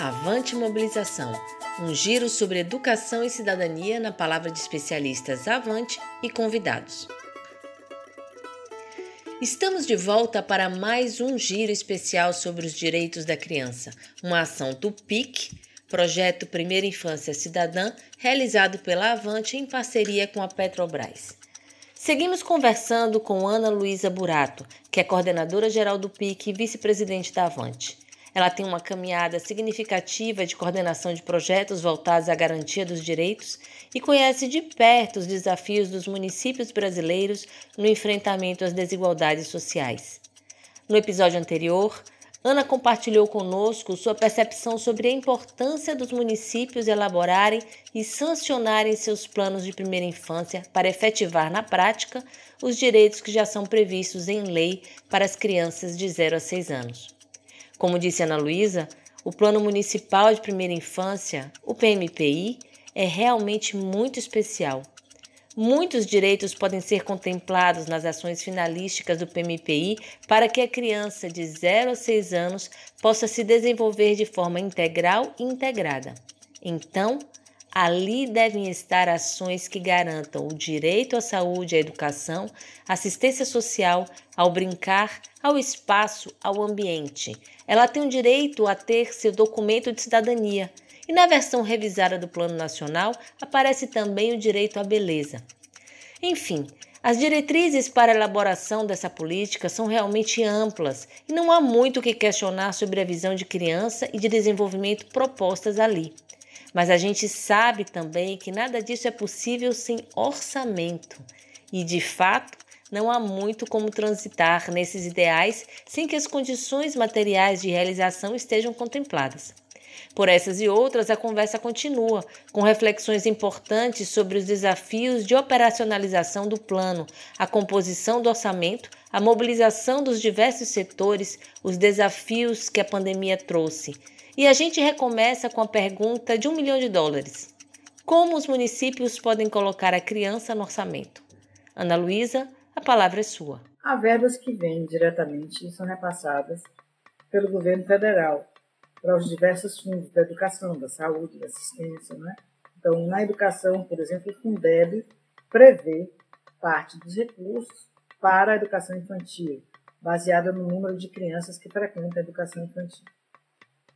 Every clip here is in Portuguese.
Avante Mobilização, um giro sobre educação e cidadania na palavra de especialistas Avante e convidados. Estamos de volta para mais um giro especial sobre os direitos da criança, uma ação do PIC, Projeto Primeira Infância Cidadã, realizado pela Avante em parceria com a Petrobras. Seguimos conversando com Ana Luísa Burato, que é coordenadora geral do PIC e vice-presidente da Avante. Ela tem uma caminhada significativa de coordenação de projetos voltados à garantia dos direitos e conhece de perto os desafios dos municípios brasileiros no enfrentamento às desigualdades sociais. No episódio anterior, Ana compartilhou conosco sua percepção sobre a importância dos municípios elaborarem e sancionarem seus planos de primeira infância para efetivar na prática os direitos que já são previstos em lei para as crianças de 0 a 6 anos. Como disse Ana Luísa, o Plano Municipal de Primeira Infância, o PMPI, é realmente muito especial. Muitos direitos podem ser contemplados nas ações finalísticas do PMPI para que a criança de 0 a 6 anos possa se desenvolver de forma integral e integrada. Então, Ali devem estar ações que garantam o direito à saúde, à educação, assistência social, ao brincar, ao espaço, ao ambiente. Ela tem o direito a ter seu documento de cidadania. E na versão revisada do Plano Nacional aparece também o direito à beleza. Enfim, as diretrizes para a elaboração dessa política são realmente amplas e não há muito o que questionar sobre a visão de criança e de desenvolvimento propostas ali. Mas a gente sabe também que nada disso é possível sem orçamento. E, de fato, não há muito como transitar nesses ideais sem que as condições materiais de realização estejam contempladas. Por essas e outras, a conversa continua, com reflexões importantes sobre os desafios de operacionalização do plano, a composição do orçamento, a mobilização dos diversos setores, os desafios que a pandemia trouxe e a gente recomeça com a pergunta de um milhão de dólares: Como os municípios podem colocar a criança no orçamento? Ana Luísa, a palavra é sua. Há verbas que vêm diretamente e são repassadas pelo governo federal para os diversos fundos da educação, da saúde, da assistência. Né? Então, na educação, por exemplo, o Fundeb prevê parte dos recursos para a educação infantil, baseada no número de crianças que frequentam a educação infantil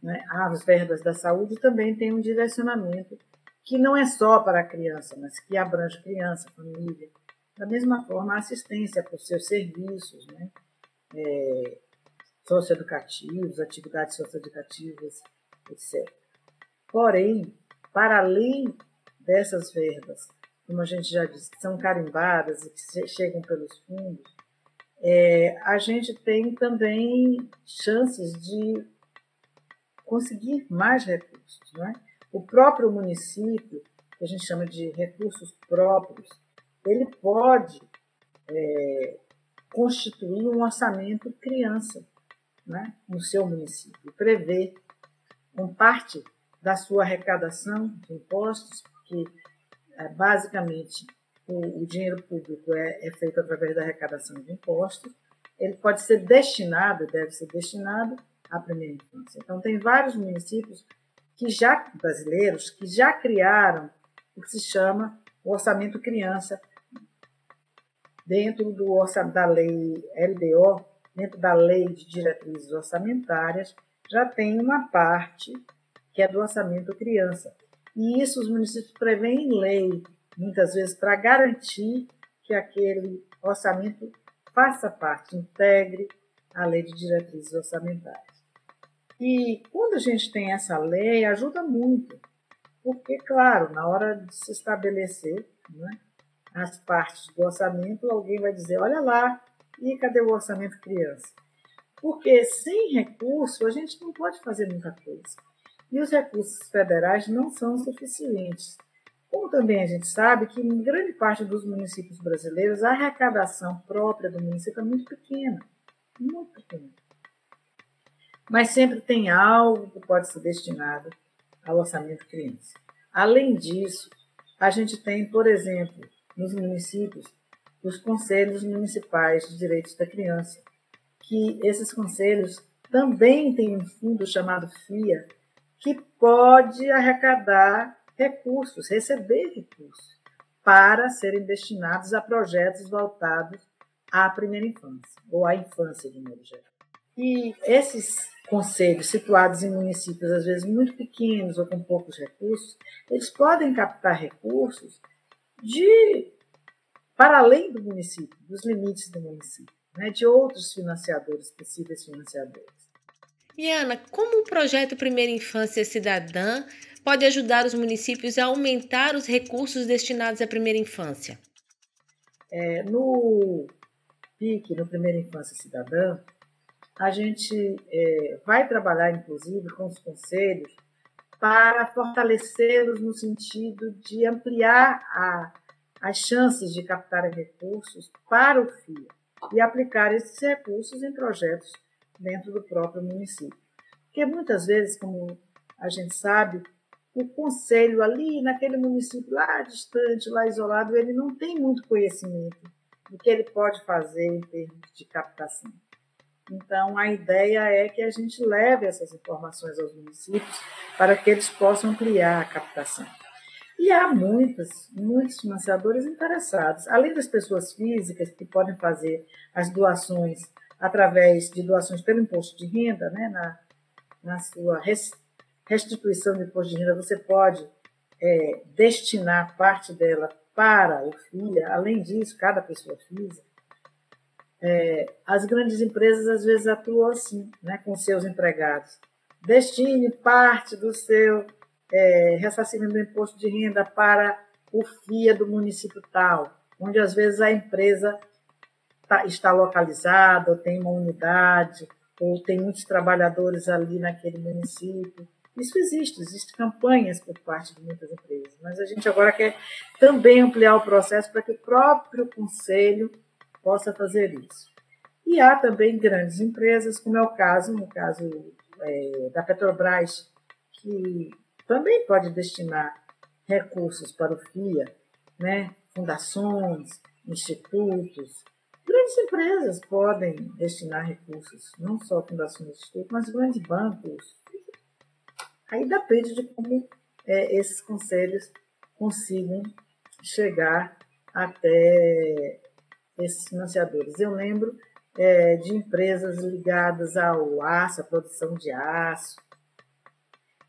né, as verbas da saúde também têm um direcionamento que não é só para a criança, mas que abrange criança, família. Da mesma forma, a assistência para os seus serviços, né, é, socioeducativos, atividades socioeducativas, etc. Porém, para além dessas verbas, como a gente já disse, que são carimbadas e que chegam pelos fundos, é, a gente tem também chances de conseguir mais recursos. Né? O próprio município, que a gente chama de recursos próprios, ele pode é, constituir um orçamento criança né, no seu município, prever com parte da sua arrecadação de impostos, porque é, basicamente o, o, dinheiro público é, é feito através da arrecadação de impostos, ele pode ser destinado, deve ser destinado à primeira infância. Então, tem vários municípios que já brasileiros que já criaram o que se chama o orçamento criança dentro do orçamento da lei LDO, dentro da lei de diretrizes orçamentárias, já tem uma parte que é do orçamento criança. E isso os municípios prevêem em lei, muitas vezes para garantir que aquele orçamento faça parte, integre a lei de diretrizes orçamentárias. E quando a gente tem essa lei, ajuda muito, porque, claro, na hora de se estabelecer né, as partes do orçamento, alguém vai dizer: olha lá, e cadê o orçamento criança? Porque sem recurso a gente não pode fazer muita coisa. E os recursos federais não são suficientes. Como também a gente sabe que em grande parte dos municípios brasileiros a arrecadação própria do município é muito pequena, muito pequena mas sempre tem algo que pode ser destinado ao orçamento criança. Além disso, a gente tem, por exemplo, nos municípios, os conselhos municipais de direitos da criança, que esses conselhos também têm um fundo chamado FIA, que pode arrecadar recursos, receber recursos, para serem destinados a projetos voltados à primeira infância, ou à infância de modo geral. E esses conselhos situados em municípios, às vezes muito pequenos ou com poucos recursos, eles podem captar recursos de para além do município, dos limites do município, né, de outros financiadores, possíveis financiadores. E Ana, como o projeto Primeira Infância Cidadã pode ajudar os municípios a aumentar os recursos destinados à primeira infância? É, no PIC, no Primeira Infância Cidadã, a gente é, vai trabalhar, inclusive, com os conselhos para fortalecê-los no sentido de ampliar a, as chances de captar recursos para o FIA e aplicar esses recursos em projetos dentro do próprio município. Porque muitas vezes, como a gente sabe, o conselho ali naquele município lá distante, lá isolado, ele não tem muito conhecimento do que ele pode fazer em termos de captação. Então, a ideia é que a gente leve essas informações aos municípios para que eles possam ampliar a captação. E há muitos, muitos financiadores interessados, além das pessoas físicas que podem fazer as doações através de doações pelo imposto de renda, né, na, na sua restituição do imposto de renda, você pode é, destinar parte dela para o FIA. Além disso, cada pessoa física, é, as grandes empresas às vezes atuam assim, né, com seus empregados. Destine parte do seu é, ressarcimento do imposto de renda para o FIA do município tal, onde às vezes a empresa tá, está localizada, ou tem uma unidade, ou tem muitos trabalhadores ali naquele município. Isso existe, existem campanhas por parte de muitas empresas, mas a gente agora quer também ampliar o processo para que o próprio conselho possa fazer isso. E há também grandes empresas, como é o caso, no caso é, da Petrobras, que também pode destinar recursos para o FIA, né? fundações, institutos, Grandes empresas podem destinar recursos, não só fundações de estudo, mas grandes bancos. Aí depende de como é, esses conselhos consigam chegar até esses financiadores. Eu lembro é, de empresas ligadas ao aço, à produção de aço,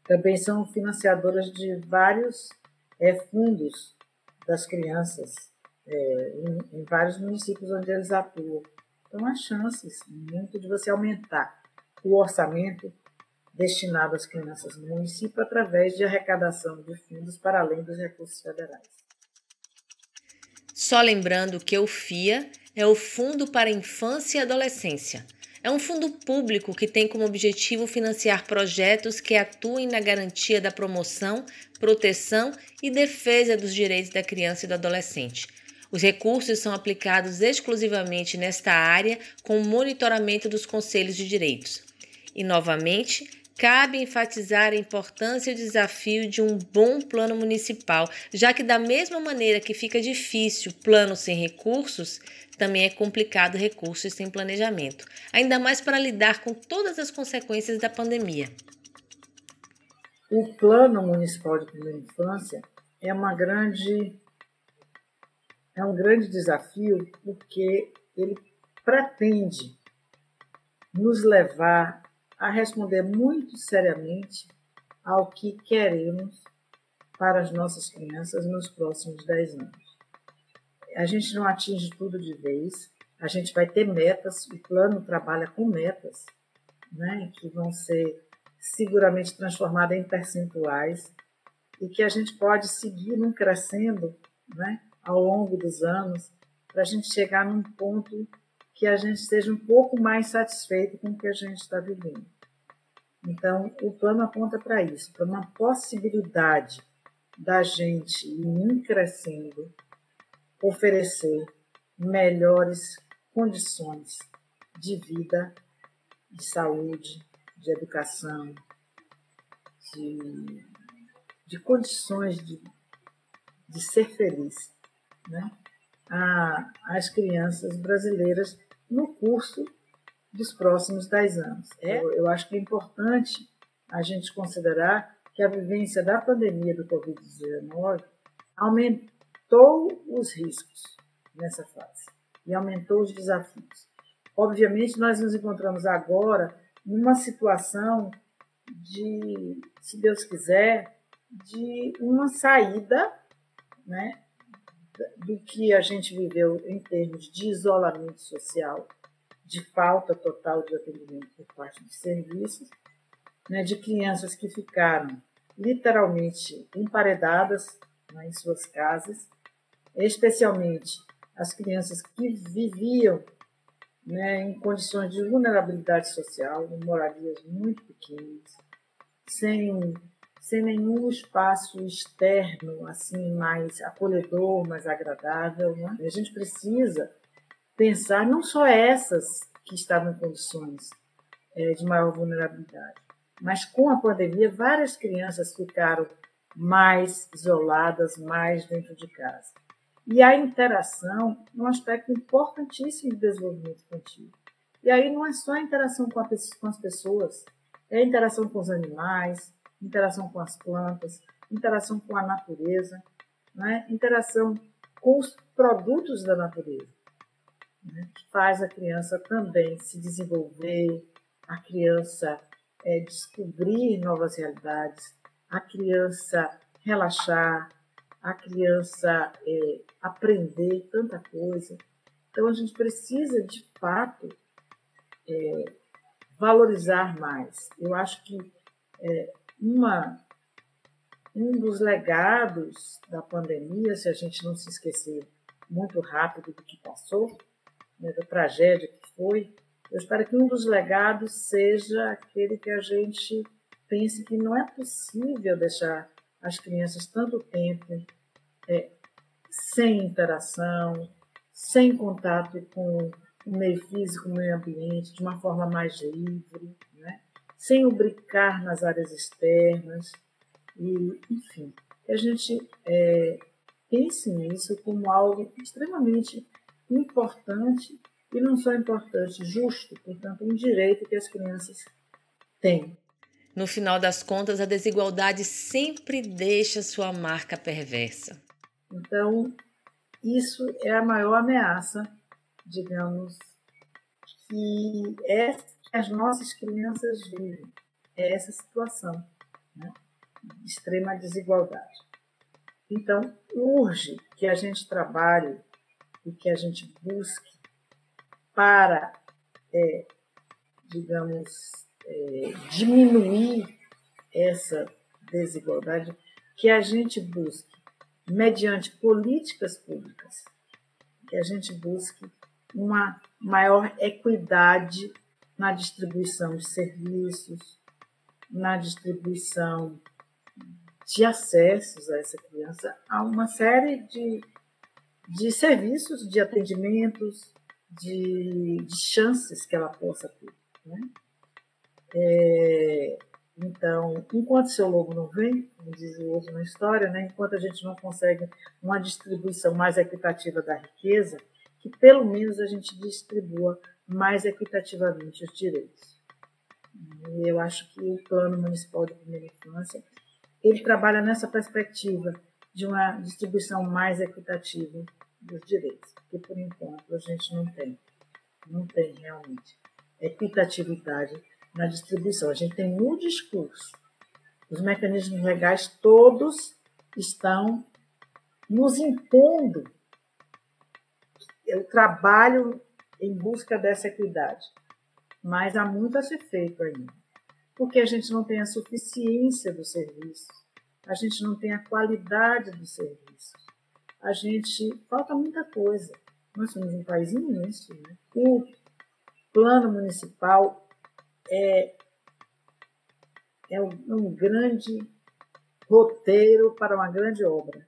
também são financiadoras de vários é, fundos das crianças é, em, em, vários municípios onde eles atuam. Então, há chances muito de você aumentar o orçamento destinado às crianças no município através de arrecadação de fundos para além dos recursos federais. Só lembrando que o FIA é o Fundo para Infância e Adolescência. É um fundo público que tem como objetivo financiar projetos que atuem na garantia da promoção, proteção e defesa dos direitos da criança e do adolescente, os recursos são aplicados exclusivamente nesta área com monitoramento dos conselhos de direitos. E, novamente, cabe enfatizar a importância e o desafio de um bom plano municipal, já que, da mesma maneira que fica difícil plano sem recursos, também é complicado recursos sem planejamento, ainda mais para lidar com todas as consequências da pandemia. O Plano Municipal de Primeira Infância é uma grande é um grande desafio porque ele pretende nos levar a responder muito seriamente ao que queremos para as nossas crianças nos próximos 10 anos. A gente não atinge tudo de vez, a gente vai ter metas, o plano trabalha com metas, né, que vão ser seguramente transformadas em percentuais e que a gente pode seguir num crescendo, né, ao longo dos anos, para a gente chegar num ponto que a gente esteja um pouco mais satisfeito com o que a gente está vivendo. Então, o plano aponta para isso, para uma possibilidade da gente ir crescendo, oferecer melhores condições de vida, de saúde, de educação, de, de condições de, de ser feliz né, às crianças brasileiras no curso dos próximos 10 anos. É, eu, eu acho que é importante a gente considerar que a vivência da pandemia do Covid-19 aumentou os riscos nessa fase e aumentou os desafios. Obviamente, nós nos encontramos agora numa situação de, se Deus quiser, de uma saída né, do que a gente viveu em termos de isolamento social, de falta total de atendimento por parte dos serviços, né, de crianças que ficaram literalmente emparedadas né, em suas casas, especialmente as crianças que viviam né, em condições de vulnerabilidade social, em moradias muito pequenas, sem sem nenhum espaço externo assim mais acolhedor, mais agradável. Né? A gente precisa pensar não só essas que estavam em condições é, de maior vulnerabilidade, mas com a pandemia várias crianças ficaram mais isoladas, mais dentro de casa. E a interação é um aspecto importantíssimo do desenvolvimento infantil. E aí não é só a interação com, com as pessoas, é a interação com os animais, interação com as plantas, interação com a natureza, né? interação com os produtos da natureza, né? que faz a criança também se desenvolver, a criança é, descobrir novas realidades, a criança relaxar, a criança é, aprender tanta coisa. Então a gente precisa de fato é, valorizar mais. Eu acho que é, uma, um dos legados da pandemia, se a gente não se esquecer muito rápido do que passou, né, da tragédia que foi, eu espero que um dos legados seja aquele que a gente pense que não é possível deixar as crianças tanto tempo é, sem interação, sem contato com o meio físico, o meio ambiente, de uma forma mais livre sem o brincar nas áreas externas, e, enfim, que a gente é, pense nisso como algo extremamente importante e não só importante, justo, portanto, um direito que as crianças têm. No final das contas, a desigualdade sempre deixa sua marca perversa. Então, isso é a maior ameaça, digamos, que é as nossas crianças vivem. É essa situação né, de extrema desigualdade. Então, urge que a gente trabalhe e que a gente busque para, é, digamos, é, diminuir essa desigualdade, que a gente busque, mediante políticas públicas, que a gente busque uma maior equidade na distribuição de serviços, na distribuição de acessos a essa criança a uma série de, de serviços, de atendimentos, de, de chances que ela possa ter. Né? É, então, enquanto seu lobo não vem, como diz o outro na história, né, enquanto a gente não consegue uma distribuição mais equitativa da riqueza, que pelo menos a gente distribua mais equitativamente os direitos. Eu acho que o Plano Municipal de Primeira Infância ele trabalha nessa perspectiva de uma distribuição mais equitativa dos direitos, porque por enquanto a gente não tem, não tem realmente equitatividade na distribuição. A gente tem no discurso. Os mecanismos legais todos estão nos impondo o trabalho em busca dessa equidade. Mas há muito a ser feito ainda, porque a gente não tem a suficiência do serviço, a gente não tem a qualidade do serviço, a gente falta muita coisa. Nós somos um país imenso. Né? O plano municipal é, é um, um grande roteiro para uma grande obra.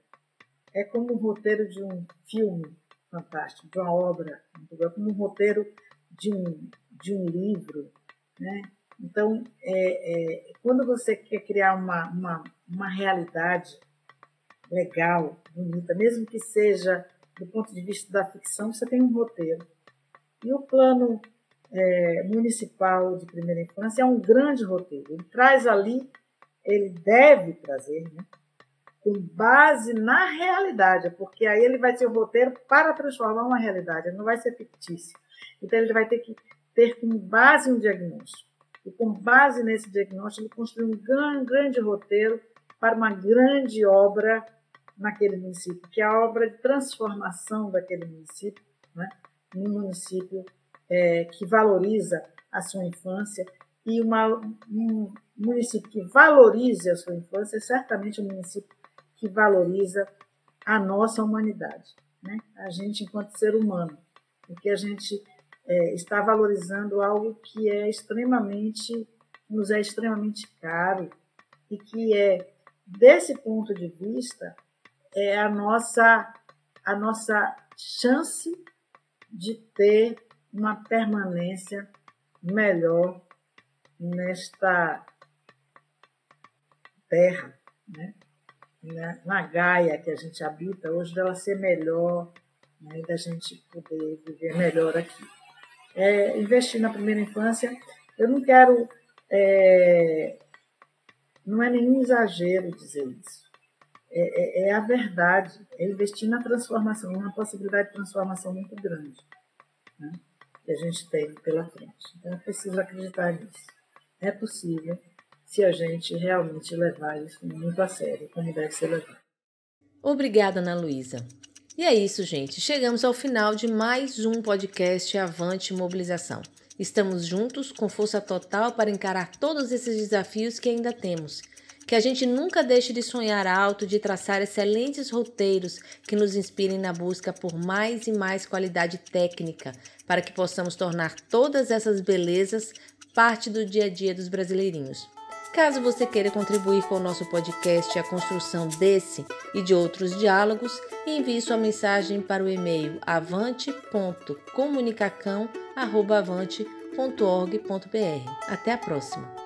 É como o roteiro de um filme fantástico, de uma obra, como um roteiro de um, de um livro. Né? Então, é, é, quando você quer criar uma, uma, uma realidade legal, bonita, mesmo que seja do ponto de vista da ficção, você tem um roteiro. E o plano é, municipal de primeira infância é um grande roteiro. Ele traz ali, ele deve trazer, né, com base na realidade, porque aí ele vai ser um roteiro para transformar uma realidade, ele não vai ser fictício. Então ele vai ter que ter como base um diagnóstico. E com base nesse diagnóstico, ele construir um grande, grande roteiro para uma grande obra naquele município, que é a obra de transformação daquele município, né? num município é, que valoriza a sua infância e uma, um município que valorize a sua infância é certamente um município que valoriza a nossa humanidade, né? a gente enquanto ser humano, porque a gente é, está valorizando algo que é extremamente, nos é extremamente caro e que é, desse ponto de vista, é a nossa, a nossa chance de ter uma permanência melhor nesta terra, né? Na Gaia que a gente habita, hoje dela ser melhor, né? da gente poder viver melhor aqui. É, investir na primeira infância, eu não quero, é, não é nenhum exagero dizer isso. É, é, é, a verdade, é investir na transformação, uma possibilidade de transformação muito grande. Né? que a gente tem pela frente. Então, é preciso acreditar nisso. É possível se a gente realmente levar isso muito a sério, como deve ser levado. Obrigada, Ana Luísa. E é isso, gente. Chegamos ao final de mais um podcast Avante Mobilização. Estamos juntos com força total para encarar todos esses desafios que ainda temos que a gente nunca deixe de sonhar alto, de traçar excelentes roteiros que nos inspirem na busca por mais e mais qualidade técnica, para que possamos tornar todas essas belezas parte do dia a dia dos brasileirinhos. Caso você queira contribuir com o nosso podcast e a construção desse e de outros diálogos, envie sua mensagem para o e-mail avante.comunicacão.avante.org.br. Até a próxima!